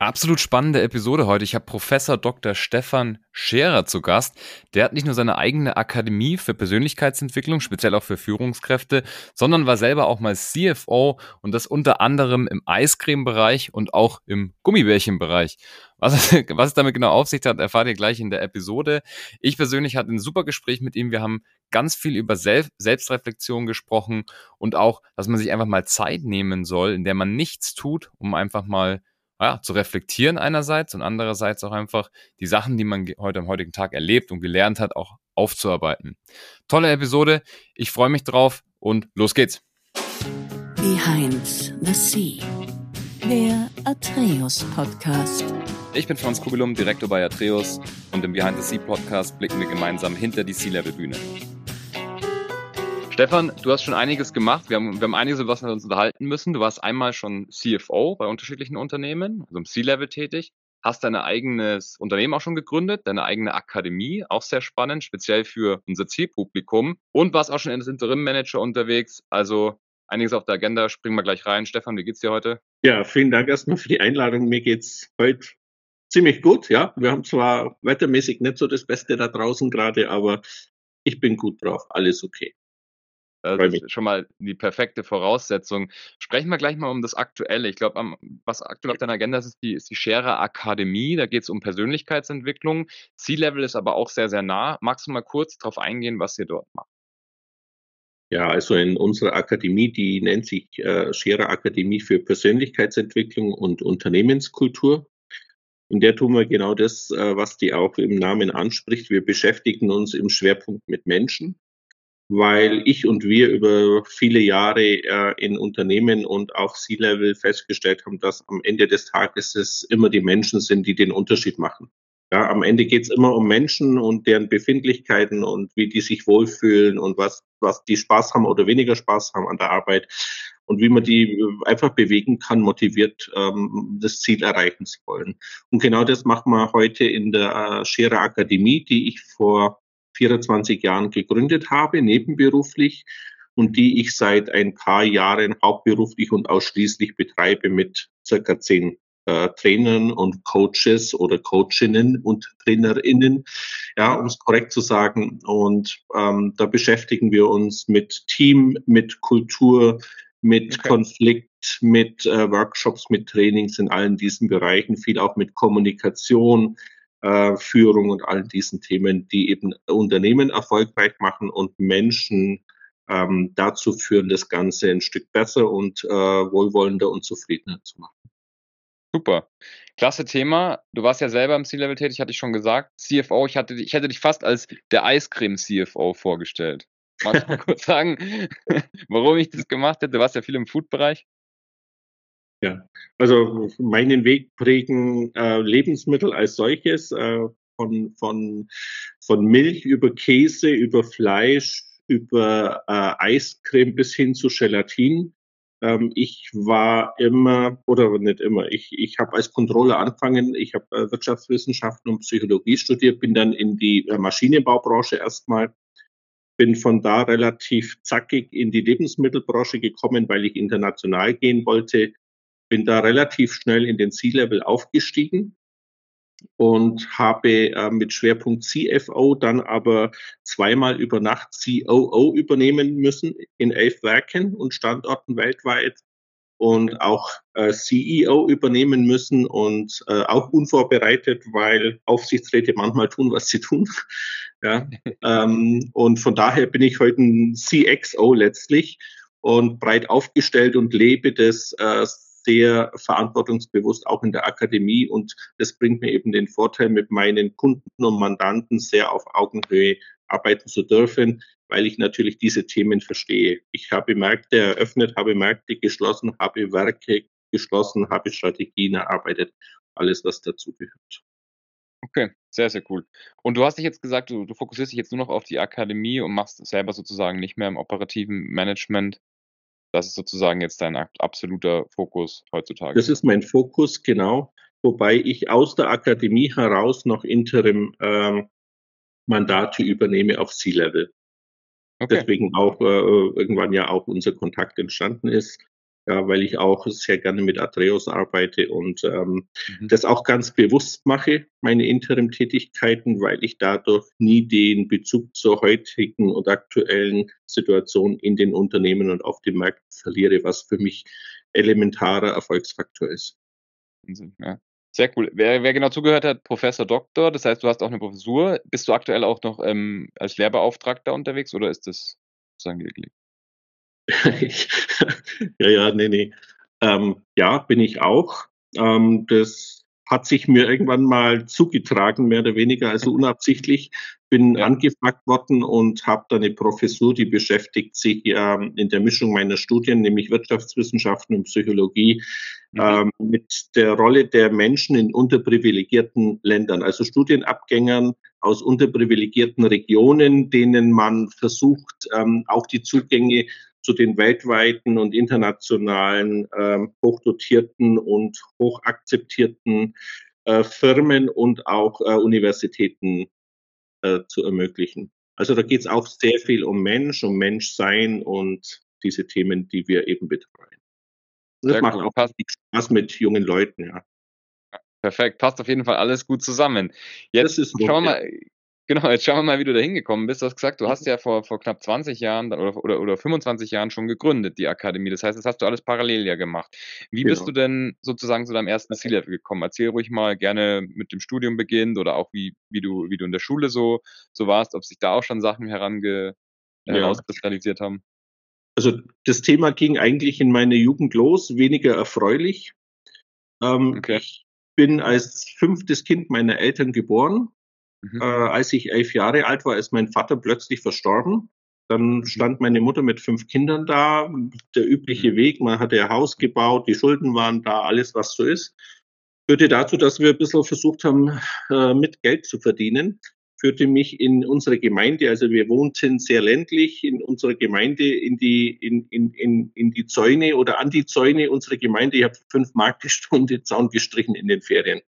Absolut spannende Episode heute. Ich habe Professor Dr. Stefan Scherer zu Gast. Der hat nicht nur seine eigene Akademie für Persönlichkeitsentwicklung, speziell auch für Führungskräfte, sondern war selber auch mal CFO und das unter anderem im Eiscreme-Bereich und auch im Gummibärchen-Bereich. Was, was es damit genau auf sich hat, erfahrt ihr gleich in der Episode. Ich persönlich hatte ein super Gespräch mit ihm. Wir haben ganz viel über Selb Selbstreflexion gesprochen und auch, dass man sich einfach mal Zeit nehmen soll, in der man nichts tut, um einfach mal ja, zu reflektieren einerseits und andererseits auch einfach die Sachen, die man heute am heutigen Tag erlebt und gelernt hat, auch aufzuarbeiten. Tolle Episode, ich freue mich drauf und los geht's. Behind the Sea, der Atreus Podcast. Ich bin Franz Kugelum, Direktor bei Atreus und im Behind the Sea Podcast blicken wir gemeinsam hinter die Sea-Level-Bühne. Stefan, du hast schon einiges gemacht. Wir haben, wir haben einiges, was wir uns unterhalten müssen. Du warst einmal schon CFO bei unterschiedlichen Unternehmen, also im C-Level tätig, hast dein eigenes Unternehmen auch schon gegründet, deine eigene Akademie, auch sehr spannend, speziell für unser Zielpublikum und warst auch schon als Interim-Manager unterwegs. Also einiges auf der Agenda. Springen wir gleich rein. Stefan, wie geht's dir heute? Ja, vielen Dank erstmal für die Einladung. Mir geht's heute ziemlich gut, ja. Wir haben zwar wettermäßig nicht so das Beste da draußen gerade, aber ich bin gut drauf. Alles okay. Das ist schon mal die perfekte Voraussetzung. Sprechen wir gleich mal um das Aktuelle. Ich glaube, was aktuell auf deiner Agenda ist, ist die, ist die Scherer Akademie. Da geht es um Persönlichkeitsentwicklung. C-Level ist aber auch sehr, sehr nah. Magst du mal kurz darauf eingehen, was ihr dort macht? Ja, also in unserer Akademie, die nennt sich äh, Scherer Akademie für Persönlichkeitsentwicklung und Unternehmenskultur. In der tun wir genau das, äh, was die auch im Namen anspricht. Wir beschäftigen uns im Schwerpunkt mit Menschen weil ich und wir über viele Jahre äh, in Unternehmen und auch C-Level festgestellt haben, dass am Ende des Tages es immer die Menschen sind, die den Unterschied machen. Ja, am Ende geht es immer um Menschen und deren Befindlichkeiten und wie die sich wohlfühlen und was, was die Spaß haben oder weniger Spaß haben an der Arbeit und wie man die einfach bewegen kann, motiviert ähm, das Ziel erreichen zu wollen. Und genau das machen wir heute in der äh, Scherer Akademie, die ich vor 24 Jahren gegründet habe, nebenberuflich und die ich seit ein paar Jahren hauptberuflich und ausschließlich betreibe mit circa zehn äh, Trainern und Coaches oder Coachinnen und Trainerinnen, ja, um es korrekt zu sagen. Und ähm, da beschäftigen wir uns mit Team, mit Kultur, mit okay. Konflikt, mit äh, Workshops, mit Trainings in allen diesen Bereichen, viel auch mit Kommunikation, äh, Führung und all diesen Themen, die eben Unternehmen erfolgreich machen und Menschen ähm, dazu führen, das Ganze ein Stück besser und äh, wohlwollender und zufriedener zu machen. Super. Klasse Thema. Du warst ja selber im C-Level tätig, hatte ich schon gesagt. CFO, ich, hatte, ich hätte dich fast als der Eiscreme-CFO vorgestellt. Magst du mal kurz sagen, warum ich das gemacht hätte? Du warst ja viel im Food-Bereich. Ja, also meinen Weg prägen äh, Lebensmittel als solches, äh, von, von, von Milch über Käse, über Fleisch, über äh, Eiscreme bis hin zu Gelatin. Ähm, ich war immer, oder nicht immer, ich, ich habe als Controller angefangen, ich habe äh, Wirtschaftswissenschaften und Psychologie studiert, bin dann in die äh, Maschinenbaubranche erstmal, bin von da relativ zackig in die Lebensmittelbranche gekommen, weil ich international gehen wollte bin da relativ schnell in den C-Level aufgestiegen und habe äh, mit Schwerpunkt CFO dann aber zweimal über Nacht COO übernehmen müssen in elf Werken und Standorten weltweit und auch äh, CEO übernehmen müssen und äh, auch unvorbereitet, weil Aufsichtsräte manchmal tun, was sie tun. ja, ähm, und von daher bin ich heute ein CXO letztlich und breit aufgestellt und lebe das äh, sehr verantwortungsbewusst auch in der Akademie und das bringt mir eben den Vorteil, mit meinen Kunden und Mandanten sehr auf Augenhöhe arbeiten zu dürfen, weil ich natürlich diese Themen verstehe. Ich habe Märkte eröffnet, habe Märkte geschlossen, habe Werke geschlossen, habe Strategien erarbeitet, alles, was dazu gehört. Okay, sehr, sehr cool. Und du hast dich jetzt gesagt, du, du fokussierst dich jetzt nur noch auf die Akademie und machst selber sozusagen nicht mehr im operativen Management. Das ist sozusagen jetzt dein absoluter Fokus heutzutage. Das ist mein Fokus, genau. Wobei ich aus der Akademie heraus noch Interim ähm, Mandate übernehme auf C-Level. Okay. Deswegen auch äh, irgendwann ja auch unser Kontakt entstanden ist. Ja, weil ich auch sehr gerne mit Atreus arbeite und ähm, mhm. das auch ganz bewusst mache, meine Interim-Tätigkeiten, weil ich dadurch nie den Bezug zur heutigen und aktuellen Situation in den Unternehmen und auf dem Markt verliere, was für mich elementarer Erfolgsfaktor ist. Ja. Sehr cool. Wer, wer genau zugehört hat, Professor Doktor, das heißt, du hast auch eine Professur. Bist du aktuell auch noch ähm, als Lehrbeauftragter unterwegs oder ist das sozusagen? ja, ja, nee, nee. Ähm, ja, bin ich auch. Ähm, das hat sich mir irgendwann mal zugetragen, mehr oder weniger, also unabsichtlich. Bin ja. angefragt worden und habe da eine Professur, die beschäftigt sich ähm, in der Mischung meiner Studien, nämlich Wirtschaftswissenschaften und Psychologie, mhm. ähm, mit der Rolle der Menschen in unterprivilegierten Ländern, also Studienabgängern aus unterprivilegierten Regionen, denen man versucht, ähm, auch die Zugänge zu den weltweiten und internationalen ähm, hochdotierten und hochakzeptierten äh, Firmen und auch äh, Universitäten äh, zu ermöglichen. Also da geht es auch sehr viel um Mensch, um Menschsein und diese Themen, die wir eben betreuen. Das sehr macht cool. auch Spaß mit jungen Leuten, ja. Perfekt, passt auf jeden Fall alles gut zusammen. Jetzt schauen wir mal, Genau, jetzt schauen wir mal, wie du da hingekommen bist. Du hast gesagt, du hast mhm. ja vor, vor knapp 20 Jahren oder, oder, oder 25 Jahren schon gegründet, die Akademie. Das heißt, das hast du alles parallel ja gemacht. Wie genau. bist du denn sozusagen zu deinem ersten C-Level gekommen? Erzähl ruhig mal gerne mit dem Studium beginnt oder auch wie, wie, du, wie du in der Schule so, so warst, ob sich da auch schon Sachen herange, ja. herauskristallisiert haben. Also das Thema ging eigentlich in meiner Jugend los, weniger erfreulich. Ähm, okay. Ich bin als fünftes Kind meiner Eltern geboren Mhm. Äh, als ich elf Jahre alt war, ist mein Vater plötzlich verstorben. Dann mhm. stand meine Mutter mit fünf Kindern da. Der übliche mhm. Weg, man hatte ein Haus gebaut, die Schulden waren da, alles was so ist. Führte dazu, dass wir ein bisschen versucht haben, äh, mit Geld zu verdienen. Führte mich in unsere Gemeinde, also wir wohnten sehr ländlich, in unserer Gemeinde in die, in, in, in, in die Zäune oder an die Zäune unserer Gemeinde. Ich habe fünf Mark die Stunde Zaun gestrichen in den Ferien.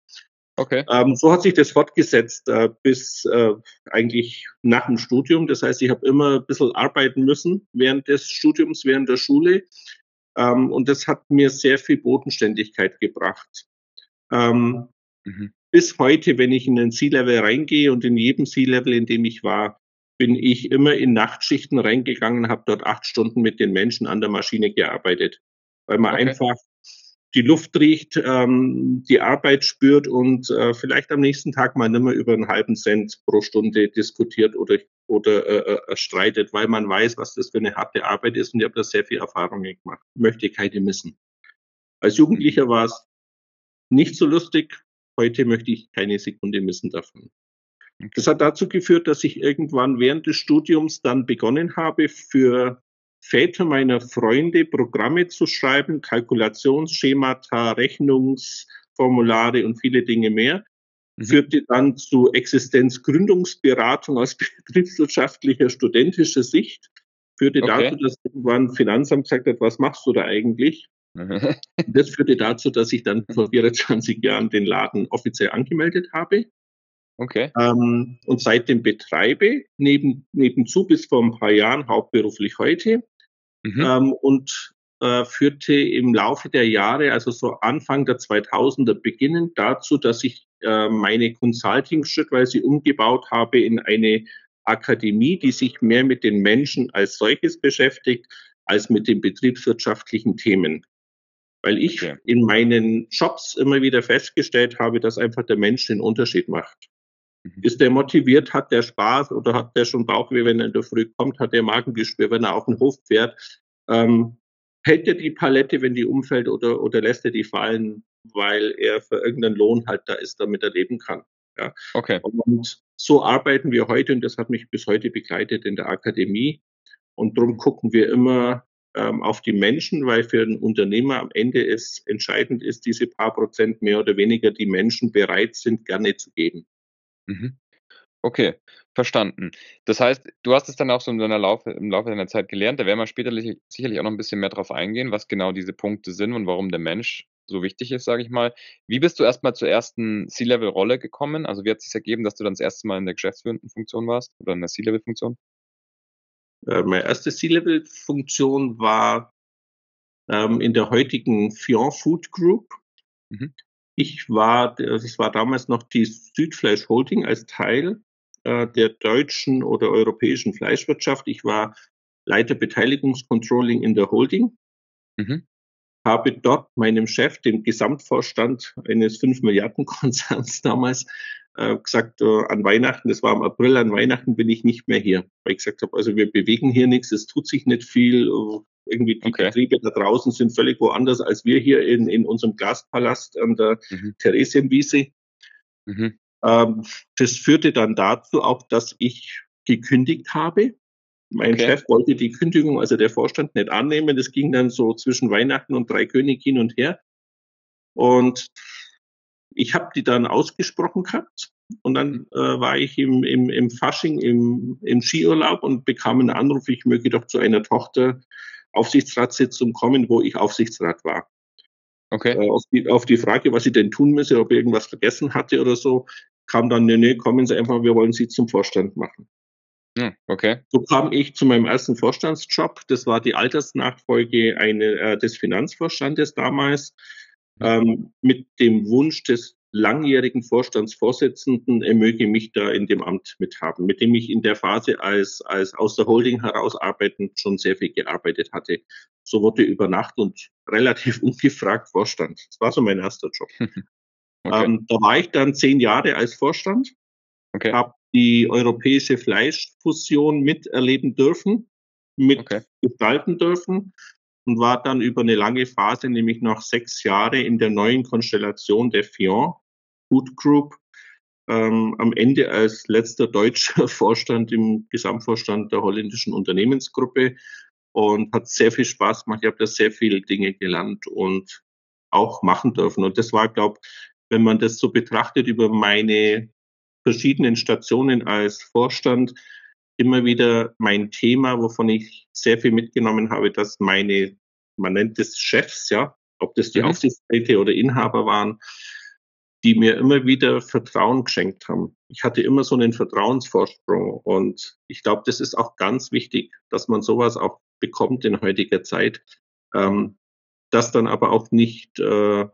Okay. Ähm, so hat sich das fortgesetzt äh, bis äh, eigentlich nach dem Studium. Das heißt, ich habe immer ein bisschen arbeiten müssen während des Studiums, während der Schule. Ähm, und das hat mir sehr viel Bodenständigkeit gebracht. Ähm, mhm. Bis heute, wenn ich in den C-Level reingehe und in jedem C-Level, in dem ich war, bin ich immer in Nachtschichten reingegangen, habe dort acht Stunden mit den Menschen an der Maschine gearbeitet, weil man okay. einfach die Luft riecht, ähm, die Arbeit spürt und äh, vielleicht am nächsten Tag mal nicht mehr über einen halben Cent pro Stunde diskutiert oder, oder äh, äh, streitet, weil man weiß, was das für eine harte Arbeit ist und ich habe da sehr viel Erfahrung gemacht. Ich möchte keine missen. Als Jugendlicher war es nicht so lustig. Heute möchte ich keine Sekunde missen davon. Das hat dazu geführt, dass ich irgendwann während des Studiums dann begonnen habe, für Väter meiner Freunde Programme zu schreiben, Kalkulationsschemata, Rechnungsformulare und viele Dinge mehr. Mhm. Führte dann zu Existenzgründungsberatung aus betriebswirtschaftlicher, studentischer Sicht. Führte okay. dazu, dass irgendwann Finanzamt gesagt hat, was machst du da eigentlich? das führte dazu, dass ich dann vor 24 Jahren den Laden offiziell angemeldet habe. Okay. Ähm, und seitdem betreibe, neben, nebenzu bis vor ein paar Jahren, hauptberuflich heute. Mhm. Ähm, und äh, führte im Laufe der Jahre, also so Anfang der 2000er beginnend dazu, dass ich äh, meine Consulting schrittweise umgebaut habe in eine Akademie, die sich mehr mit den Menschen als solches beschäftigt, als mit den betriebswirtschaftlichen Themen. Weil ich okay. in meinen Jobs immer wieder festgestellt habe, dass einfach der Mensch den Unterschied macht. Mhm. Ist der motiviert, hat der Spaß oder hat der schon Bauchweh, wenn er in der Früh kommt, hat der Magengeschwür, wenn er auf den Hof fährt? Ähm, hält er die Palette, wenn die umfällt oder, oder lässt er die fallen, weil er für irgendeinen Lohn halt da ist, damit er leben kann? Ja. Okay. Und so arbeiten wir heute und das hat mich bis heute begleitet in der Akademie. Und darum gucken wir immer ähm, auf die Menschen, weil für einen Unternehmer am Ende es entscheidend ist, diese paar Prozent mehr oder weniger die Menschen bereit sind, gerne zu geben. Mhm. Okay, verstanden. Das heißt, du hast es dann auch so in deiner Laufe im Laufe deiner Zeit gelernt. Da werden wir später sicherlich auch noch ein bisschen mehr drauf eingehen, was genau diese Punkte sind und warum der Mensch so wichtig ist, sage ich mal. Wie bist du erstmal zur ersten C-Level-Rolle gekommen? Also wie hat es sich ergeben, dass du dann das erste Mal in der geschäftsführenden Funktion warst oder in der C-Level-Funktion? Äh, meine erste C-Level-Funktion war ähm, in der heutigen Fion Food Group. Mhm. Ich war, das war damals noch die Südfleisch Holding als Teil äh, der deutschen oder europäischen Fleischwirtschaft. Ich war Leiter Beteiligungscontrolling in der Holding. Mhm. Habe dort meinem Chef, dem Gesamtvorstand eines 5 Milliarden Konzerns damals, äh, gesagt, äh, an Weihnachten, das war im April, an Weihnachten bin ich nicht mehr hier. Weil ich gesagt habe, also wir bewegen hier nichts, es tut sich nicht viel. Irgendwie die okay. Betriebe da draußen sind völlig woanders als wir hier in, in unserem Glaspalast an der mhm. Theresienwiese. Mhm. Ähm, das führte dann dazu auch, dass ich gekündigt habe. Mein okay. Chef wollte die Kündigung, also der Vorstand, nicht annehmen. Das ging dann so zwischen Weihnachten und drei König hin und her. Und ich habe die dann ausgesprochen gehabt. Und dann äh, war ich im, im, im Fasching im, im Skiurlaub und bekam einen Anruf, ich möge doch zu einer Tochter Aufsichtsratssitzung kommen, wo ich Aufsichtsrat war. Okay. Äh, auf, die, auf die Frage, was ich denn tun müsse, ob ich irgendwas vergessen hatte oder so, kam dann, nee, nee, kommen Sie einfach, wir wollen Sie zum Vorstand machen. Hm, okay. So kam ich zu meinem ersten Vorstandsjob. Das war die Altersnachfolge eine, äh, des Finanzvorstandes damals. Ähm, mit dem Wunsch des langjährigen Vorstandsvorsitzenden, er möge mich da in dem Amt mithaben, mit dem ich in der Phase als, als aus der Holding heraus arbeitend schon sehr viel gearbeitet hatte. So wurde über Nacht und relativ ungefragt Vorstand. Das war so mein erster Job. okay. ähm, da war ich dann zehn Jahre als Vorstand, okay. habe die europäische Fleischfusion miterleben dürfen, mitgestalten okay. dürfen und war dann über eine lange Phase, nämlich noch sechs Jahre in der neuen Konstellation der Fion Food Group, ähm, am Ende als letzter deutscher Vorstand im Gesamtvorstand der holländischen Unternehmensgruppe und hat sehr viel Spaß gemacht. Ich habe da sehr viele Dinge gelernt und auch machen dürfen. Und das war, glaube wenn man das so betrachtet über meine verschiedenen Stationen als Vorstand, immer wieder mein Thema, wovon ich sehr viel mitgenommen habe, dass meine, man nennt es Chefs, ja, ob das die mhm. Aufsichtsräte oder Inhaber waren, die mir immer wieder Vertrauen geschenkt haben. Ich hatte immer so einen Vertrauensvorsprung und ich glaube, das ist auch ganz wichtig, dass man sowas auch bekommt in heutiger Zeit, ähm, das dann aber auch nicht äh,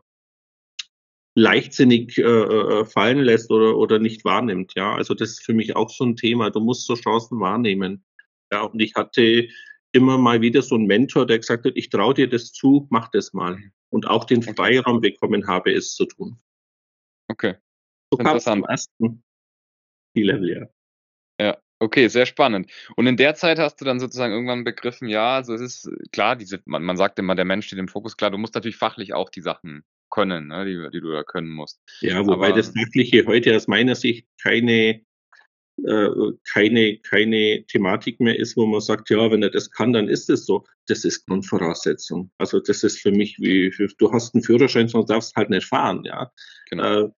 leichtsinnig äh, äh, fallen lässt oder, oder nicht wahrnimmt. Ja, also das ist für mich auch so ein Thema. Du musst so Chancen wahrnehmen. Ja, und ich hatte immer mal wieder so einen Mentor, der gesagt hat, ich traue dir das zu, mach das mal. Und auch den Freiraum bekommen habe, es zu tun. Okay. So kam es am ersten C-Level, ja. Ja, okay, sehr spannend. Und in der Zeit hast du dann sozusagen irgendwann begriffen, ja, also es ist klar, diese, man, man sagt immer, der Mensch steht im Fokus, klar, du musst natürlich fachlich auch die Sachen können, ne, die, die du da können musst. Ja, wobei Aber, das Fachliche heute aus meiner Sicht keine, äh, keine, keine Thematik mehr ist, wo man sagt, ja, wenn er das kann, dann ist es so. Das ist Grundvoraussetzung. Also das ist für mich wie, du hast einen Führerschein, sonst darfst halt nicht fahren, ja. Genau. Äh,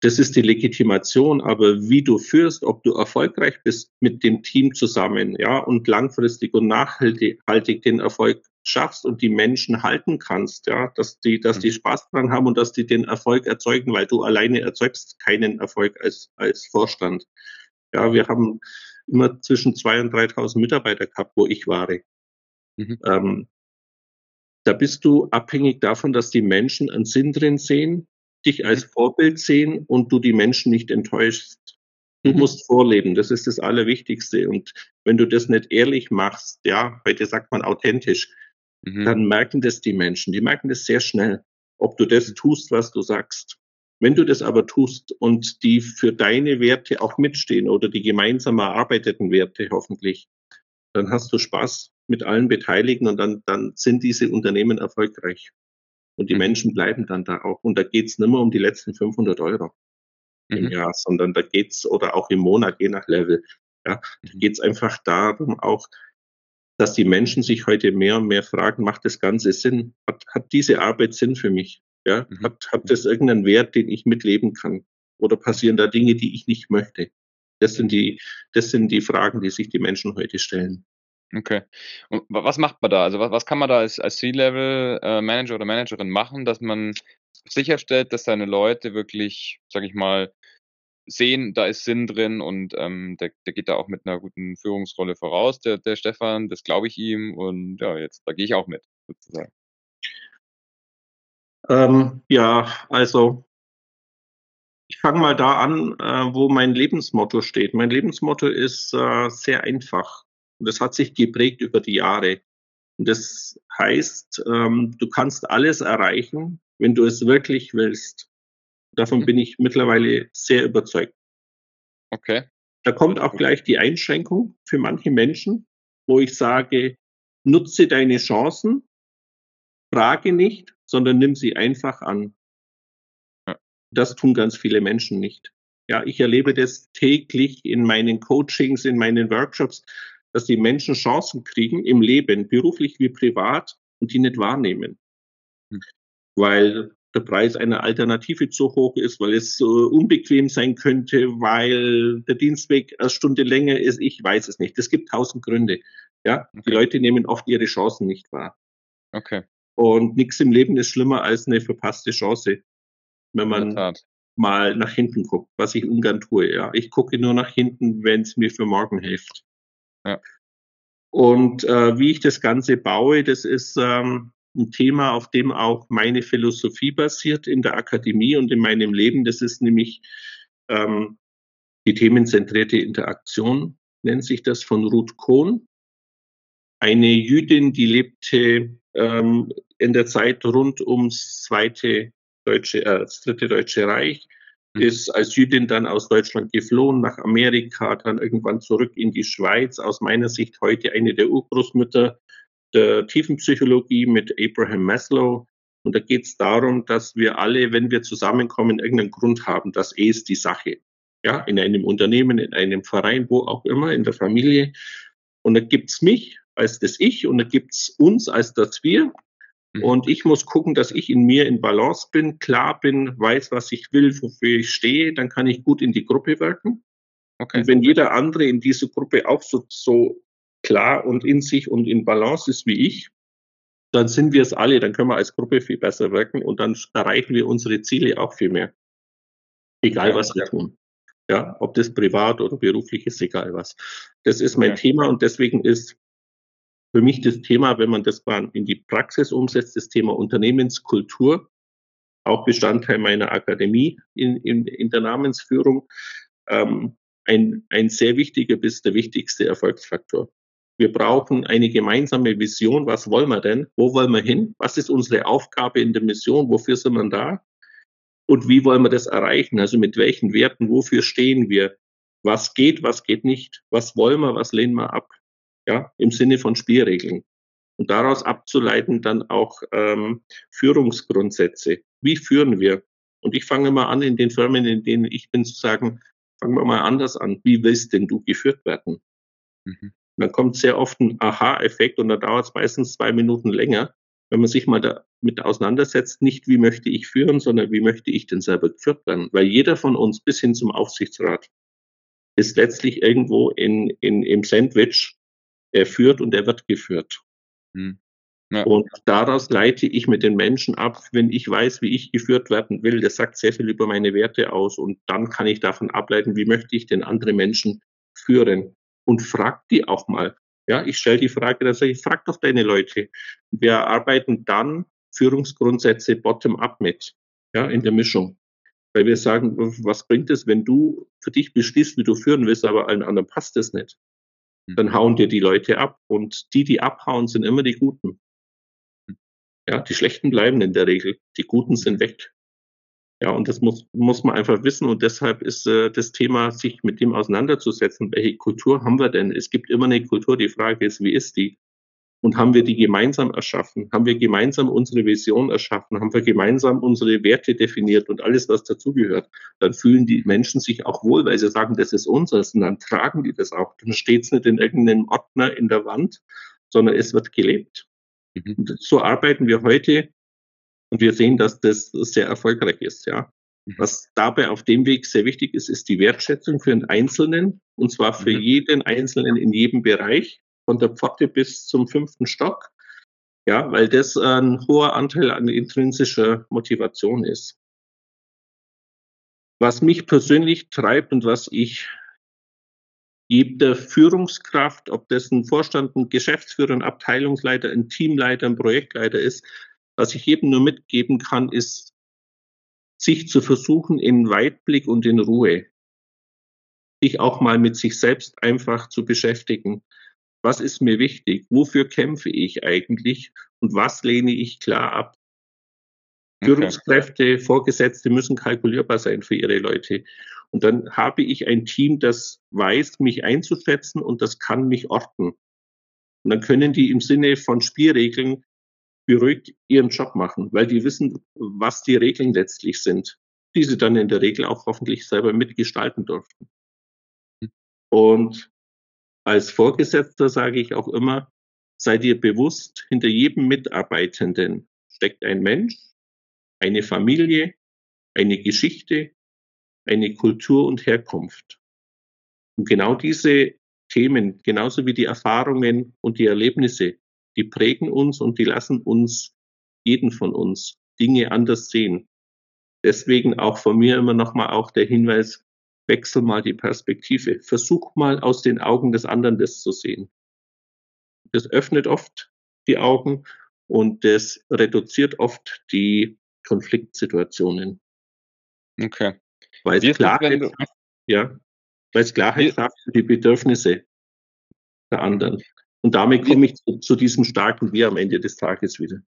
das ist die Legitimation, aber wie du führst, ob du erfolgreich bist mit dem Team zusammen, ja, und langfristig und nachhaltig den Erfolg schaffst und die Menschen halten kannst, ja, dass die, dass die mhm. Spaß dran haben und dass die den Erfolg erzeugen, weil du alleine erzeugst keinen Erfolg als, als Vorstand. Ja, wir haben immer zwischen zwei und 3.000 Mitarbeiter gehabt, wo ich war. Mhm. Ähm, da bist du abhängig davon, dass die Menschen einen Sinn drin sehen, dich als mhm. Vorbild sehen und du die Menschen nicht enttäuschst. Du mhm. musst vorleben, das ist das Allerwichtigste. Und wenn du das nicht ehrlich machst, ja, heute sagt man authentisch, mhm. dann merken das die Menschen. Die merken das sehr schnell, ob du das tust, was du sagst. Wenn du das aber tust und die für deine Werte auch mitstehen oder die gemeinsam erarbeiteten Werte hoffentlich, dann hast du Spaß mit allen Beteiligten und dann, dann sind diese Unternehmen erfolgreich. Und die mhm. Menschen bleiben dann da auch. Und da geht's nicht mehr um die letzten 500 Euro mhm. im Jahr, sondern da geht's oder auch im Monat, je nach Level. Ja, da mhm. geht's einfach darum, auch dass die Menschen sich heute mehr und mehr fragen, macht das Ganze Sinn? Hat, hat diese Arbeit Sinn für mich? Ja, mhm. hat, hat das irgendeinen Wert, den ich mitleben kann? Oder passieren da Dinge, die ich nicht möchte? Das sind die, das sind die Fragen, die sich die Menschen heute stellen. Okay. Und was macht man da? Also was, was kann man da als, als C-Level-Manager äh, oder Managerin machen, dass man sicherstellt, dass seine Leute wirklich, sag ich mal, sehen, da ist Sinn drin und ähm, der, der geht da auch mit einer guten Führungsrolle voraus, der, der Stefan, das glaube ich ihm und ja, jetzt, da gehe ich auch mit, sozusagen. Ähm, ja, also ich fange mal da an, äh, wo mein Lebensmotto steht. Mein Lebensmotto ist äh, sehr einfach und das hat sich geprägt über die Jahre. Und das heißt, ähm, du kannst alles erreichen, wenn du es wirklich willst. Davon mhm. bin ich mittlerweile sehr überzeugt. Okay. Da kommt auch gleich die Einschränkung für manche Menschen, wo ich sage, nutze deine Chancen, frage nicht, sondern nimm sie einfach an. Das tun ganz viele Menschen nicht. Ja, ich erlebe das täglich in meinen Coachings, in meinen Workshops, dass die Menschen Chancen kriegen im Leben, beruflich wie privat, und die nicht wahrnehmen. Hm. Weil der Preis einer Alternative zu hoch ist, weil es so unbequem sein könnte, weil der Dienstweg eine Stunde länger ist. Ich weiß es nicht. Es gibt tausend Gründe. Ja, okay. die Leute nehmen oft ihre Chancen nicht wahr. Okay. Und nichts im Leben ist schlimmer als eine verpasste Chance, wenn man mal nach hinten guckt, was ich ungern tue. Ja, ich gucke nur nach hinten, wenn es mir für morgen hilft. Ja. Und äh, wie ich das Ganze baue, das ist ähm, ein Thema, auf dem auch meine Philosophie basiert in der Akademie und in meinem Leben. Das ist nämlich ähm, die themenzentrierte Interaktion, nennt sich das von Ruth Kohn. Eine Jüdin, die lebte ähm, in der Zeit rund ums zweite deutsche, äh, das dritte deutsche Reich, mhm. ist als Jüdin dann aus Deutschland geflohen nach Amerika, dann irgendwann zurück in die Schweiz. Aus meiner Sicht heute eine der Urgroßmütter der Tiefenpsychologie mit Abraham Maslow. Und da geht es darum, dass wir alle, wenn wir zusammenkommen, irgendeinen Grund haben. Das E ist die Sache. Ja, in einem Unternehmen, in einem Verein, wo auch immer, in der Familie. Und da gibt's mich als das Ich und da gibt's uns als das Wir. Mhm. Und ich muss gucken, dass ich in mir in Balance bin, klar bin, weiß, was ich will, wofür ich stehe. Dann kann ich gut in die Gruppe wirken. Okay. Und wenn jeder andere in dieser Gruppe auch so, so klar und in sich und in Balance ist wie ich, dann sind wir es alle, dann können wir als Gruppe viel besser wirken und dann erreichen wir unsere Ziele auch viel mehr. Egal ja, was wir ja. tun. Ja, ob das privat oder beruflich ist, egal was. Das ist mein ja. Thema und deswegen ist für mich das Thema, wenn man das mal in die Praxis umsetzt, das Thema Unternehmenskultur, auch Bestandteil meiner Akademie in, in, in der Namensführung, ähm, ein, ein sehr wichtiger bis der wichtigste Erfolgsfaktor. Wir brauchen eine gemeinsame Vision. Was wollen wir denn? Wo wollen wir hin? Was ist unsere Aufgabe in der Mission? Wofür sind wir da? Und wie wollen wir das erreichen? Also mit welchen Werten? Wofür stehen wir? Was geht? Was geht nicht? Was wollen wir? Was lehnen wir ab? Ja, im Sinne von Spielregeln. Und daraus abzuleiten dann auch ähm, Führungsgrundsätze. Wie führen wir? Und ich fange mal an in den Firmen, in denen ich bin, zu sagen, fangen wir mal anders an. Wie willst denn du geführt werden? Mhm. Dann kommt sehr oft ein Aha-Effekt und da dauert es meistens zwei Minuten länger, wenn man sich mal damit auseinandersetzt, nicht wie möchte ich führen, sondern wie möchte ich denn selber geführt werden. Weil jeder von uns bis hin zum Aufsichtsrat ist letztlich irgendwo in, in, im Sandwich, er führt und er wird geführt. Hm. Ja. Und daraus leite ich mit den Menschen ab, wenn ich weiß, wie ich geführt werden will. Das sagt sehr viel über meine Werte aus. Und dann kann ich davon ableiten, wie möchte ich denn andere Menschen führen und frag die auch mal. Ja, ich stelle die Frage, dass ich frag doch deine Leute. Wir arbeiten dann Führungsgrundsätze bottom-up mit, ja, in der Mischung. Weil wir sagen, was bringt es, wenn du für dich beschließt, wie du führen willst, aber allen anderen passt es nicht? Hm. Dann hauen dir die Leute ab. Und die, die abhauen, sind immer die Guten. Hm. Ja, die Schlechten bleiben in der Regel. Die Guten sind weg. Ja, und das muss, muss man einfach wissen. Und deshalb ist äh, das Thema, sich mit dem auseinanderzusetzen, welche Kultur haben wir denn? Es gibt immer eine Kultur. Die Frage ist, wie ist die? Und haben wir die gemeinsam erschaffen? Haben wir gemeinsam unsere Vision erschaffen? Haben wir gemeinsam unsere Werte definiert und alles, was dazugehört? Dann fühlen die Menschen sich auch wohl, weil sie sagen, das ist unseres. Und dann tragen die das auch. Dann steht es nicht in irgendeinem Ordner in der Wand, sondern es wird gelebt. Mhm. Und so arbeiten wir heute und wir sehen, dass das sehr erfolgreich ist, ja. Mhm. Was dabei auf dem Weg sehr wichtig ist, ist die Wertschätzung für den Einzelnen, und zwar für mhm. jeden Einzelnen in jedem Bereich, von der Pforte bis zum fünften Stock. Ja, weil das ein hoher Anteil an intrinsischer Motivation ist. Was mich persönlich treibt und was ich jeder Führungskraft, ob das ein Vorstand, ein Geschäftsführer, ein Abteilungsleiter, ein Teamleiter, ein Projektleiter ist, was ich jedem nur mitgeben kann, ist, sich zu versuchen in Weitblick und in Ruhe, sich auch mal mit sich selbst einfach zu beschäftigen. Was ist mir wichtig? Wofür kämpfe ich eigentlich? Und was lehne ich klar ab? Okay. Führungskräfte, Vorgesetzte müssen kalkulierbar sein für ihre Leute. Und dann habe ich ein Team, das weiß, mich einzuschätzen und das kann mich orten. Und dann können die im Sinne von Spielregeln beruhigt ihren Job machen, weil die wissen, was die Regeln letztlich sind, die sie dann in der Regel auch hoffentlich selber mitgestalten durften. Hm. Und als Vorgesetzter sage ich auch immer, sei dir bewusst, hinter jedem Mitarbeitenden steckt ein Mensch, eine Familie, eine Geschichte, eine Kultur und Herkunft. Und genau diese Themen, genauso wie die Erfahrungen und die Erlebnisse, die prägen uns und die lassen uns, jeden von uns, Dinge anders sehen. Deswegen auch von mir immer nochmal auch der Hinweis, wechsel mal die Perspektive. Versuch mal aus den Augen des anderen das zu sehen. Das öffnet oft die Augen und das reduziert oft die Konfliktsituationen. Okay. Weil es Klarheit, schafft, ja, weil es Klarheit schafft für die Bedürfnisse der anderen. Und damit komme ich zu, zu diesem starken Wir am Ende des Tages wieder.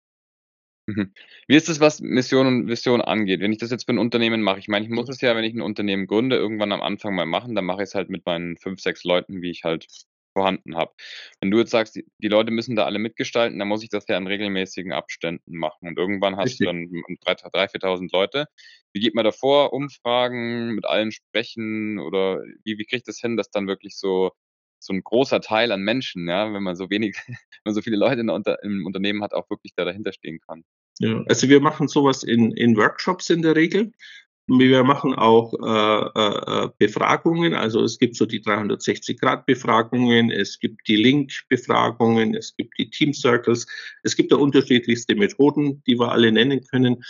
Mhm. Wie ist das, was Mission und Vision angeht? Wenn ich das jetzt für ein Unternehmen mache, ich meine, ich muss es ja, wenn ich ein Unternehmen gründe, irgendwann am Anfang mal machen, dann mache ich es halt mit meinen fünf, sechs Leuten, wie ich halt vorhanden habe. Wenn du jetzt sagst, die, die, Leute müssen da alle mitgestalten, dann muss ich das ja in regelmäßigen Abständen machen. Und irgendwann hast Richtig. du dann 3.000, 4.000 Leute. Wie geht man davor? Umfragen, mit allen sprechen oder wie, wie kriegt das hin, dass dann wirklich so so ein großer Teil an Menschen, ja, wenn man so wenig, wenn man so viele Leute in unter, im Unternehmen hat, auch wirklich da dahinter stehen kann. Ja, also wir machen sowas in, in Workshops in der Regel. Wir machen auch äh, äh, Befragungen, also es gibt so die 360-Grad-Befragungen, es gibt die Link-Befragungen, es gibt die Team Circles, es gibt da unterschiedlichste Methoden, die wir alle nennen können.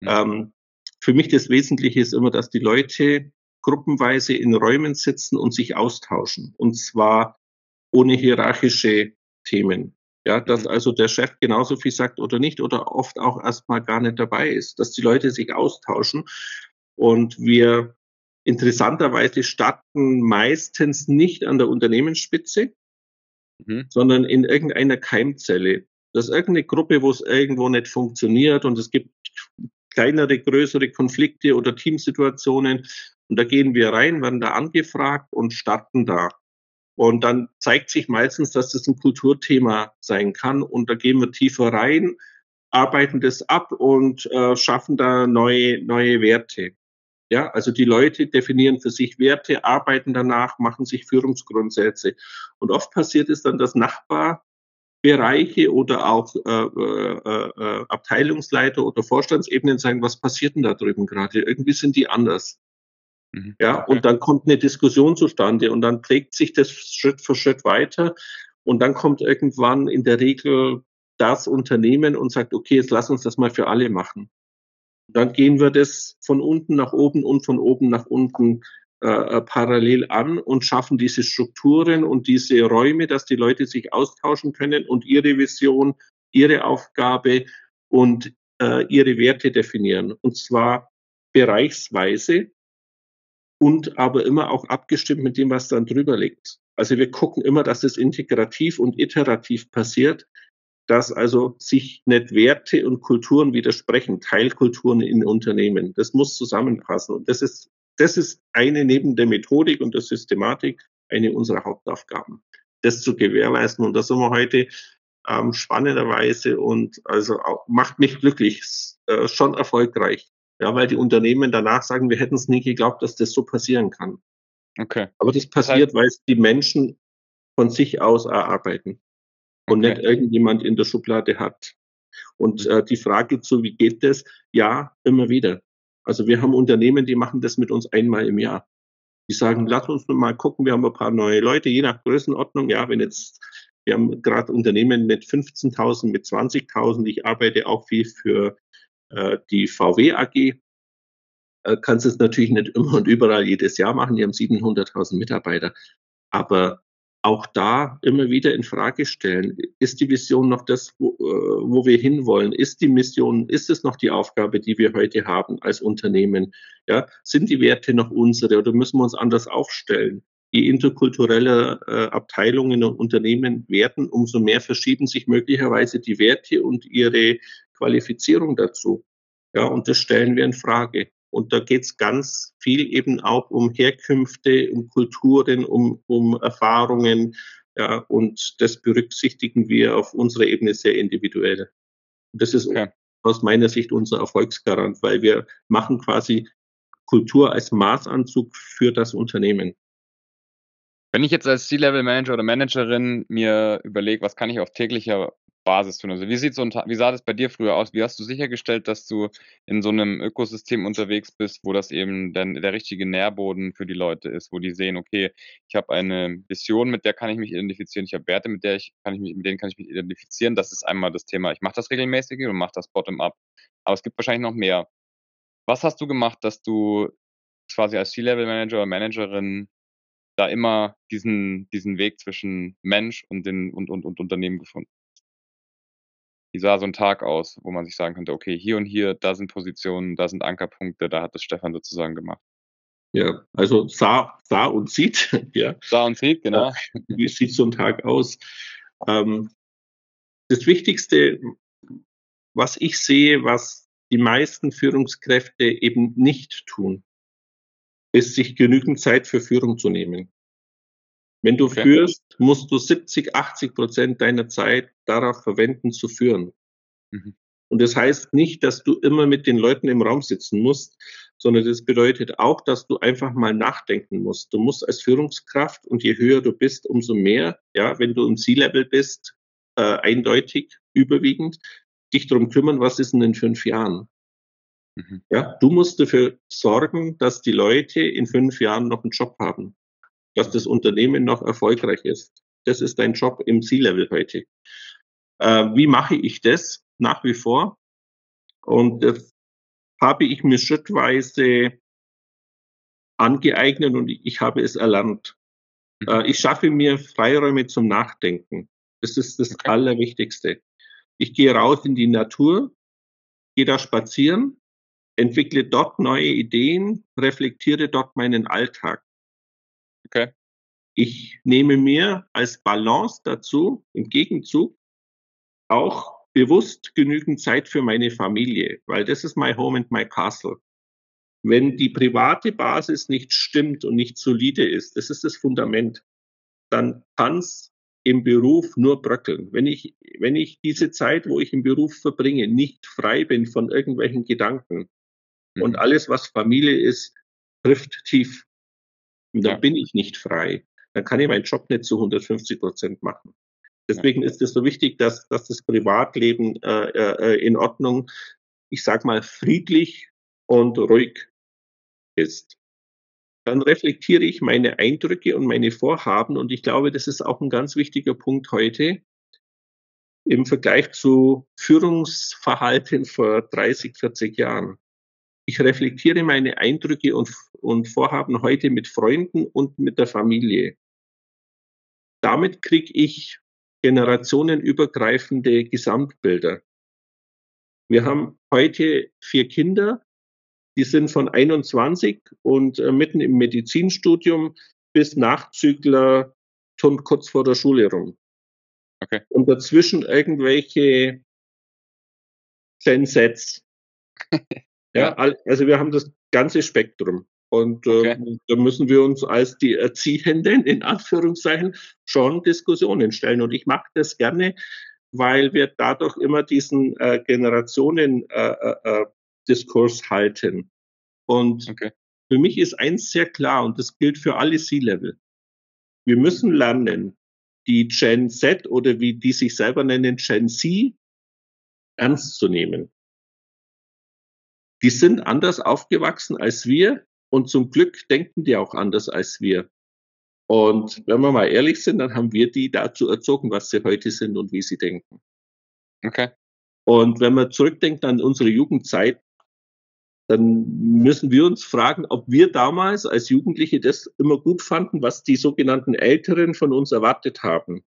Ja. Ähm, für mich das Wesentliche ist immer, dass die Leute gruppenweise in Räumen sitzen und sich austauschen. Und zwar ohne hierarchische Themen. Ja, dass mhm. also der Chef genauso viel sagt oder nicht oder oft auch erstmal gar nicht dabei ist, dass die Leute sich austauschen. Und wir interessanterweise starten meistens nicht an der Unternehmensspitze, mhm. sondern in irgendeiner Keimzelle. Das ist irgendeine Gruppe, wo es irgendwo nicht funktioniert und es gibt kleinere, größere Konflikte oder Teamsituationen und da gehen wir rein, werden da angefragt und starten da. Und dann zeigt sich meistens, dass das ein Kulturthema sein kann. Und da gehen wir tiefer rein, arbeiten das ab und äh, schaffen da neue, neue Werte. Ja, also die Leute definieren für sich Werte, arbeiten danach, machen sich Führungsgrundsätze. Und oft passiert es dann, dass Nachbarbereiche oder auch äh, äh, äh, Abteilungsleiter oder Vorstandsebenen sagen, was passiert denn da drüben gerade? Irgendwie sind die anders. Mhm. Ja, und dann kommt eine Diskussion zustande und dann prägt sich das Schritt für Schritt weiter und dann kommt irgendwann in der Regel das Unternehmen und sagt, okay, jetzt lass uns das mal für alle machen. Dann gehen wir das von unten nach oben und von oben nach unten äh, äh parallel an und schaffen diese Strukturen und diese Räume, dass die Leute sich austauschen können und ihre Vision, ihre Aufgabe und äh, ihre Werte definieren. Und zwar bereichsweise und aber immer auch abgestimmt mit dem, was dann drüber liegt. Also wir gucken immer, dass es integrativ und iterativ passiert, dass also sich nicht Werte und Kulturen widersprechen, Teilkulturen in Unternehmen. Das muss zusammenpassen. Und das ist, das ist eine neben der Methodik und der Systematik eine unserer Hauptaufgaben, das zu gewährleisten. Und da sind wir heute ähm, spannenderweise und also auch, macht mich glücklich, äh, schon erfolgreich. Ja, weil die Unternehmen danach sagen, wir hätten es nie geglaubt, dass das so passieren kann. Okay. Aber das passiert, weil es die Menschen von sich aus erarbeiten und okay. nicht irgendjemand in der Schublade hat. Und mhm. äh, die Frage zu, wie geht das? Ja, immer wieder. Also wir haben Unternehmen, die machen das mit uns einmal im Jahr. Die sagen, lass uns nur mal gucken, wir haben ein paar neue Leute, je nach Größenordnung. Ja, wenn jetzt, wir haben gerade Unternehmen mit 15.000, mit 20.000. Ich arbeite auch viel für äh, die VW AG äh, kannst es natürlich nicht immer und überall jedes Jahr machen. Die haben 700.000 Mitarbeiter. Aber auch da immer wieder in Frage stellen. Ist die Vision noch das, wo, äh, wo wir hinwollen? Ist die Mission, ist es noch die Aufgabe, die wir heute haben als Unternehmen? Ja, sind die Werte noch unsere oder müssen wir uns anders aufstellen? Je interkulturelle äh, Abteilungen und Unternehmen werden, umso mehr verschieben sich möglicherweise die Werte und ihre Qualifizierung dazu. Ja, und das stellen wir in Frage. Und da geht es ganz viel eben auch um Herkünfte, um Kulturen, um, um Erfahrungen. Ja, und das berücksichtigen wir auf unserer Ebene sehr individuell. Und das ist okay. aus meiner Sicht unser Erfolgsgarant, weil wir machen quasi Kultur als Maßanzug für das Unternehmen. Wenn ich jetzt als C-Level-Manager oder Managerin mir überlege, was kann ich auf täglicher Basis tun? Also wie sieht so ein wie sah das bei dir früher aus? Wie hast du sichergestellt, dass du in so einem Ökosystem unterwegs bist, wo das eben dann der richtige Nährboden für die Leute ist, wo die sehen, okay, ich habe eine Vision, mit der kann ich mich identifizieren, ich habe Werte, mit der ich kann ich mich, mit denen kann ich mich identifizieren. Das ist einmal das Thema. Ich mache das regelmäßig und mache das bottom-up. Aber es gibt wahrscheinlich noch mehr. Was hast du gemacht, dass du quasi als C-Level-Manager oder Managerin da immer diesen, diesen Weg zwischen Mensch und, den, und, und, und Unternehmen gefunden. Wie sah so ein Tag aus, wo man sich sagen könnte, okay, hier und hier, da sind Positionen, da sind Ankerpunkte, da hat das Stefan sozusagen gemacht. Ja, also sah, sah und sieht, ja. Sah und sieht, genau. Wie sieht so ein Tag aus? Ähm, das Wichtigste, was ich sehe, was die meisten Führungskräfte eben nicht tun, ist, sich genügend Zeit für Führung zu nehmen. Wenn du okay. führst, musst du 70, 80 Prozent deiner Zeit darauf verwenden, zu führen. Mhm. Und das heißt nicht, dass du immer mit den Leuten im Raum sitzen musst, sondern das bedeutet auch, dass du einfach mal nachdenken musst. Du musst als Führungskraft und je höher du bist, umso mehr, ja, wenn du im C-Level bist, äh, eindeutig, überwiegend, dich darum kümmern, was ist denn in fünf Jahren? Mhm. Ja, du musst dafür sorgen, dass die Leute in fünf Jahren noch einen Job haben, dass das Unternehmen noch erfolgreich ist. Das ist dein Job im C-Level heute. Äh, wie mache ich das nach wie vor? Und das habe ich mir schrittweise angeeignet und ich habe es erlernt. Mhm. Äh, ich schaffe mir Freiräume zum Nachdenken. Das ist das okay. Allerwichtigste. Ich gehe raus in die Natur, gehe da spazieren entwickle dort neue Ideen, reflektiere dort meinen Alltag. Okay. Ich nehme mir als Balance dazu im Gegenzug auch bewusst genügend Zeit für meine Familie, weil das ist my home and my castle. Wenn die private Basis nicht stimmt und nicht solide ist, das ist das Fundament, dann kann es im Beruf nur bröckeln. Wenn ich, wenn ich diese Zeit, wo ich im Beruf verbringe, nicht frei bin von irgendwelchen Gedanken, und mhm. alles, was Familie ist, trifft tief. Und dann ja. bin ich nicht frei. Dann kann ich meinen Job nicht zu 150 Prozent machen. Deswegen ja. ist es so wichtig, dass, dass das Privatleben äh, äh, in Ordnung, ich sag mal, friedlich und ruhig ist. Dann reflektiere ich meine Eindrücke und meine Vorhaben und ich glaube, das ist auch ein ganz wichtiger Punkt heute im Vergleich zu Führungsverhalten vor 30, 40 Jahren. Ich reflektiere meine Eindrücke und, und Vorhaben heute mit Freunden und mit der Familie. Damit kriege ich generationenübergreifende Gesamtbilder. Wir haben heute vier Kinder, die sind von 21 und äh, mitten im Medizinstudium bis Nachzügler kurz vor der Schule rum. Okay. Und dazwischen irgendwelche Gen Sets. Ja, also wir haben das ganze Spektrum. Und okay. ähm, da müssen wir uns als die Erziehenden in Anführungszeichen schon Diskussionen stellen. Und ich mache das gerne, weil wir dadurch immer diesen äh, Generationen-Diskurs äh, äh, äh halten. Und okay. für mich ist eins sehr klar, und das gilt für alle C-Level. Wir müssen lernen, die Gen Z oder wie die sich selber nennen, Gen Z, ernst zu nehmen die sind anders aufgewachsen als wir und zum Glück denken die auch anders als wir. Und wenn wir mal ehrlich sind, dann haben wir die dazu erzogen, was sie heute sind und wie sie denken. Okay. Und wenn man zurückdenkt an unsere Jugendzeit, dann müssen wir uns fragen, ob wir damals als Jugendliche das immer gut fanden, was die sogenannten Älteren von uns erwartet haben.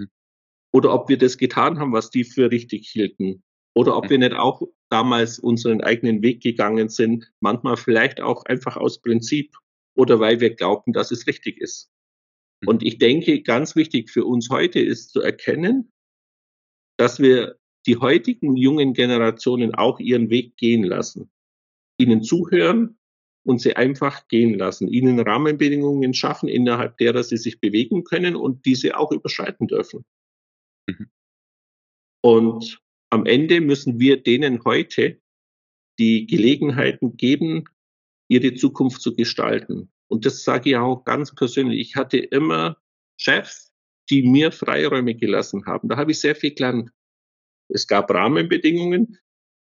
Hm. Oder ob wir das getan haben, was die für richtig hielten. Oder ob hm. wir nicht auch damals unseren eigenen Weg gegangen sind, manchmal vielleicht auch einfach aus Prinzip oder weil wir glaubten, dass es richtig ist. Hm. Und ich denke, ganz wichtig für uns heute ist zu erkennen, dass wir die heutigen jungen Generationen auch ihren Weg gehen lassen ihnen zuhören und sie einfach gehen lassen, ihnen Rahmenbedingungen schaffen, innerhalb derer sie sich bewegen können und diese auch überschreiten dürfen. Mhm. Und am Ende müssen wir denen heute die Gelegenheiten geben, ihre Zukunft zu gestalten. Und das sage ich auch ganz persönlich. Ich hatte immer Chefs, die mir Freiräume gelassen haben. Da habe ich sehr viel gelernt. Es gab Rahmenbedingungen,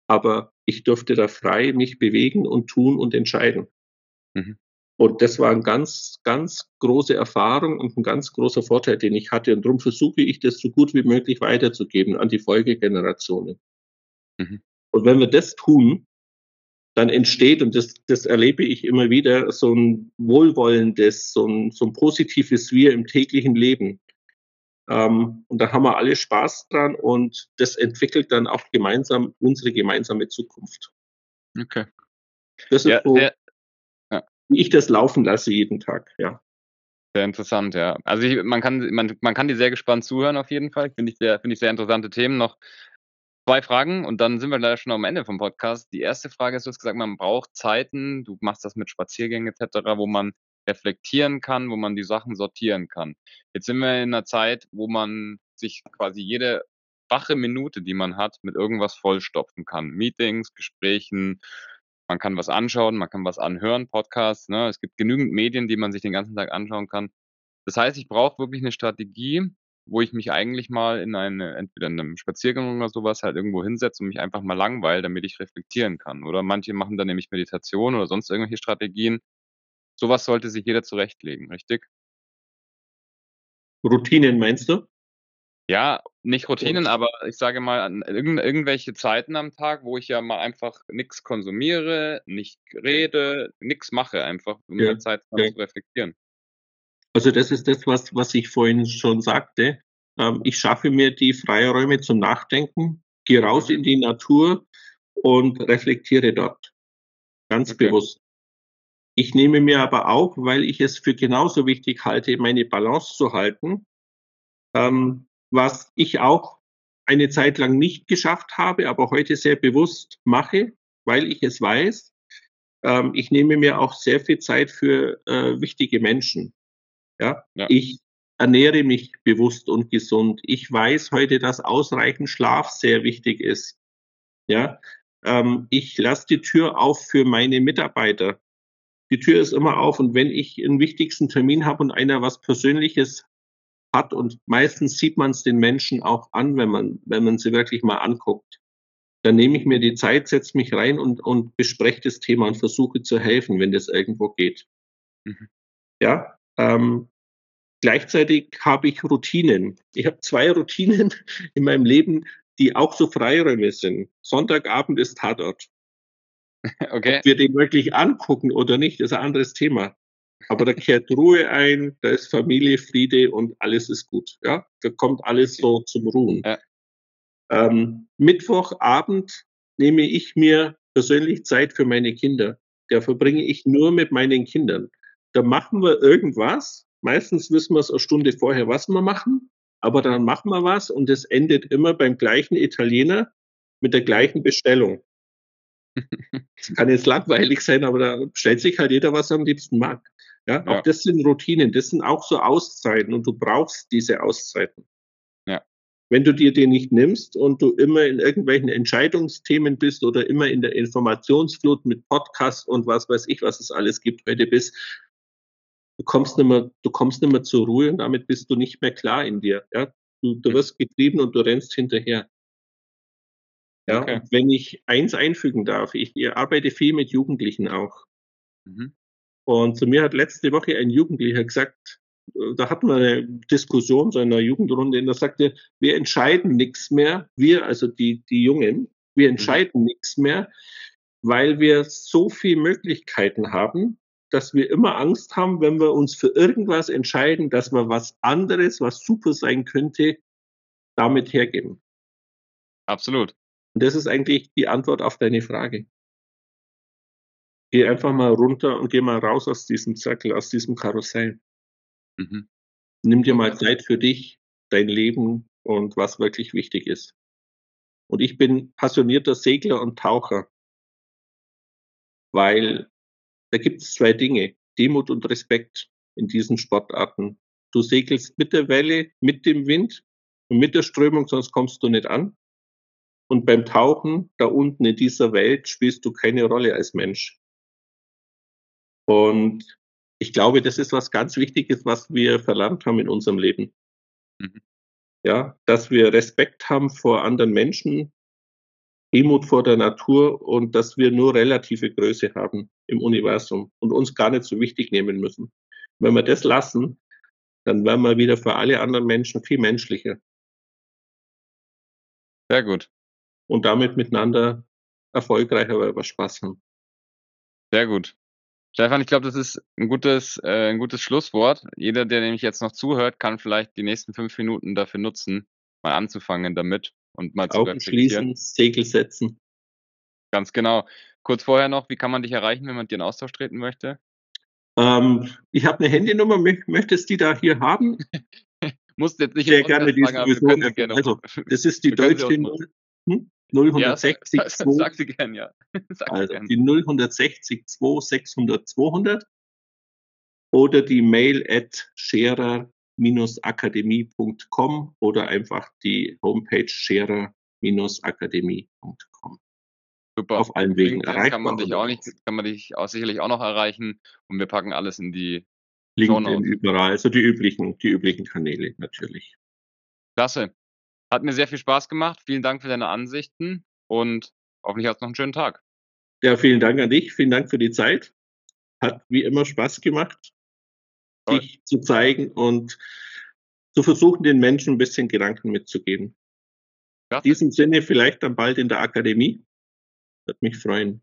aber ich durfte da frei mich bewegen und tun und entscheiden. Mhm. Und das war eine ganz, ganz große Erfahrung und ein ganz großer Vorteil, den ich hatte. Und darum versuche ich, das so gut wie möglich weiterzugeben an die Folgegenerationen. Mhm. Und wenn wir das tun, dann entsteht, und das, das erlebe ich immer wieder, so ein wohlwollendes, so ein, so ein positives Wir im täglichen Leben. Ähm, und da haben wir alle Spaß dran und das entwickelt dann auch gemeinsam unsere gemeinsame Zukunft. Okay. Das ist ja, so, sehr. Wie ich das laufen lasse jeden Tag, ja. Sehr interessant, ja. Also ich, man kann man, man kann die sehr gespannt zuhören auf jeden Fall. Finde ich sehr finde ich sehr interessante Themen noch. Zwei Fragen und dann sind wir leider schon am Ende vom Podcast. Die erste Frage ist, du hast gesagt, man braucht Zeiten, du machst das mit Spaziergängen etc., wo man reflektieren kann, wo man die Sachen sortieren kann. Jetzt sind wir in einer Zeit, wo man sich quasi jede wache Minute, die man hat, mit irgendwas vollstopfen kann. Meetings, Gesprächen, man kann was anschauen, man kann was anhören, Podcasts. Ne? Es gibt genügend Medien, die man sich den ganzen Tag anschauen kann. Das heißt, ich brauche wirklich eine Strategie, wo ich mich eigentlich mal in eine, entweder in einem Spaziergang oder sowas halt irgendwo hinsetze und mich einfach mal langweile, damit ich reflektieren kann. Oder manche machen dann nämlich Meditation oder sonst irgendwelche Strategien, Sowas sollte sich jeder zurechtlegen, richtig? Routinen meinst du? Ja, nicht Routinen, aber ich sage mal irgend, irgendwelche Zeiten am Tag, wo ich ja mal einfach nichts konsumiere, nicht rede, nichts mache, einfach um ja, Zeit ja. zu reflektieren. Also das ist das, was, was ich vorhin schon sagte. Ähm, ich schaffe mir die Freiräume zum Nachdenken, gehe raus mhm. in die Natur und reflektiere dort. Ganz okay. bewusst. Ich nehme mir aber auch, weil ich es für genauso wichtig halte, meine Balance zu halten, ähm, was ich auch eine Zeit lang nicht geschafft habe, aber heute sehr bewusst mache, weil ich es weiß. Ähm, ich nehme mir auch sehr viel Zeit für äh, wichtige Menschen. Ja? ja? Ich ernähre mich bewusst und gesund. Ich weiß heute, dass ausreichend Schlaf sehr wichtig ist. Ja, ähm, ich lasse die Tür auf für meine Mitarbeiter die Tür ist immer auf und wenn ich einen wichtigsten Termin habe und einer was Persönliches hat und meistens sieht man es den Menschen auch an, wenn man, wenn man sie wirklich mal anguckt, dann nehme ich mir die Zeit, setze mich rein und, und bespreche das Thema und versuche zu helfen, wenn das irgendwo geht. Mhm. Ja, ähm, gleichzeitig habe ich Routinen. Ich habe zwei Routinen in meinem Leben, die auch so Freiräume sind. Sonntagabend ist Tatort. Okay. Ob wir den wirklich angucken oder nicht, ist ein anderes Thema. Aber da kehrt Ruhe ein, da ist Familie, Friede und alles ist gut. Ja, da kommt alles so zum Ruhen. Ja. Ähm, Mittwochabend nehme ich mir persönlich Zeit für meine Kinder. Da verbringe ich nur mit meinen Kindern. Da machen wir irgendwas. Meistens wissen wir es eine Stunde vorher, was wir machen. Aber dann machen wir was und es endet immer beim gleichen Italiener mit der gleichen Bestellung. Es kann jetzt langweilig sein, aber da stellt sich halt jeder, was er am liebsten mag. Ja, auch ja. das sind Routinen, das sind auch so Auszeiten und du brauchst diese Auszeiten. Ja. Wenn du dir die nicht nimmst und du immer in irgendwelchen Entscheidungsthemen bist oder immer in der Informationsflut mit Podcasts und was weiß ich, was es alles gibt heute bist, du kommst nicht mehr, du kommst nicht mehr zur Ruhe und damit bist du nicht mehr klar in dir. Ja, du, du wirst getrieben und du rennst hinterher. Ja, okay. wenn ich eins einfügen darf, ich, ich arbeite viel mit Jugendlichen auch. Mhm. Und zu mir hat letzte Woche ein Jugendlicher gesagt, äh, da hatten wir eine Diskussion so einer Jugendrunde, und da sagte, wir entscheiden nichts mehr, wir, also die, die Jungen, wir mhm. entscheiden mhm. nichts mehr. weil wir so viele Möglichkeiten haben, dass wir immer Angst haben, wenn wir uns für irgendwas entscheiden, dass wir was anderes, was super sein könnte, damit hergeben. Absolut. Und das ist eigentlich die Antwort auf deine Frage. Geh einfach mal runter und geh mal raus aus diesem Zirkel, aus diesem Karussell. Mhm. Nimm dir mal Zeit für dich, dein Leben und was wirklich wichtig ist. Und ich bin passionierter Segler und Taucher, weil da gibt es zwei Dinge, Demut und Respekt in diesen Sportarten. Du segelst mit der Welle, mit dem Wind und mit der Strömung, sonst kommst du nicht an. Und beim Tauchen da unten in dieser Welt spielst du keine Rolle als Mensch. Und ich glaube, das ist was ganz Wichtiges, was wir verlernt haben in unserem Leben. Mhm. Ja, dass wir Respekt haben vor anderen Menschen, Demut vor der Natur und dass wir nur relative Größe haben im Universum und uns gar nicht so wichtig nehmen müssen. Wenn wir das lassen, dann werden wir wieder für alle anderen Menschen viel menschlicher. Sehr gut. Und damit miteinander erfolgreicher, weil wir Spaß haben. Sehr gut. Stefan, ich glaube, das ist ein gutes, äh, ein gutes Schlusswort. Jeder, der nämlich jetzt noch zuhört, kann vielleicht die nächsten fünf Minuten dafür nutzen, mal anzufangen damit und mal zu Augen schließen, Segel setzen. Ganz genau. Kurz vorher noch, wie kann man dich erreichen, wenn man dir in Austausch treten möchte? Ähm, ich habe eine Handynummer, möchtest du die da hier haben? Musst jetzt nicht Sehr gerne die sowieso. Gerne also, das ist die deutsche hm? 0160 ja, sag, sag sie gern, ja. Sag also gern. die 0160 2 600 200 oder die Mail at scherer akademie.com oder einfach die Homepage scherer-akademie.com. Super. Auf allen Wegen erreichbar. Kann man dich auch nicht, kann man dich auch sicherlich auch noch erreichen und wir packen alles in die LinkedIn überall, also die üblichen, die üblichen Kanäle natürlich. Klasse. Hat mir sehr viel Spaß gemacht. Vielen Dank für deine Ansichten und hoffentlich hast du noch einen schönen Tag. Ja, vielen Dank an dich. Vielen Dank für die Zeit. Hat wie immer Spaß gemacht dich zu zeigen und zu versuchen, den Menschen ein bisschen Gedanken mitzugeben. Ja. In diesem Sinne vielleicht dann bald in der Akademie. Würde mich freuen.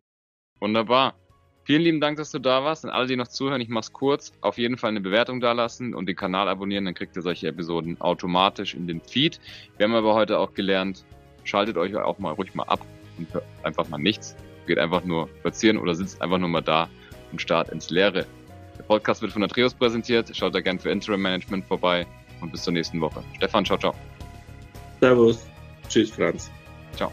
Wunderbar. Vielen lieben Dank, dass du da warst. Und alle, die noch zuhören, ich mach's kurz. Auf jeden Fall eine Bewertung dalassen und den Kanal abonnieren, dann kriegt ihr solche Episoden automatisch in den Feed. Wir haben aber heute auch gelernt, schaltet euch auch mal ruhig mal ab und hört einfach mal nichts. Geht einfach nur spazieren oder sitzt einfach nur mal da und starrt ins Leere. Der Podcast wird von Atreus präsentiert. Schaut da gerne für Interim Management vorbei und bis zur nächsten Woche. Stefan, ciao, ciao. Servus. Tschüss, Franz. Ciao.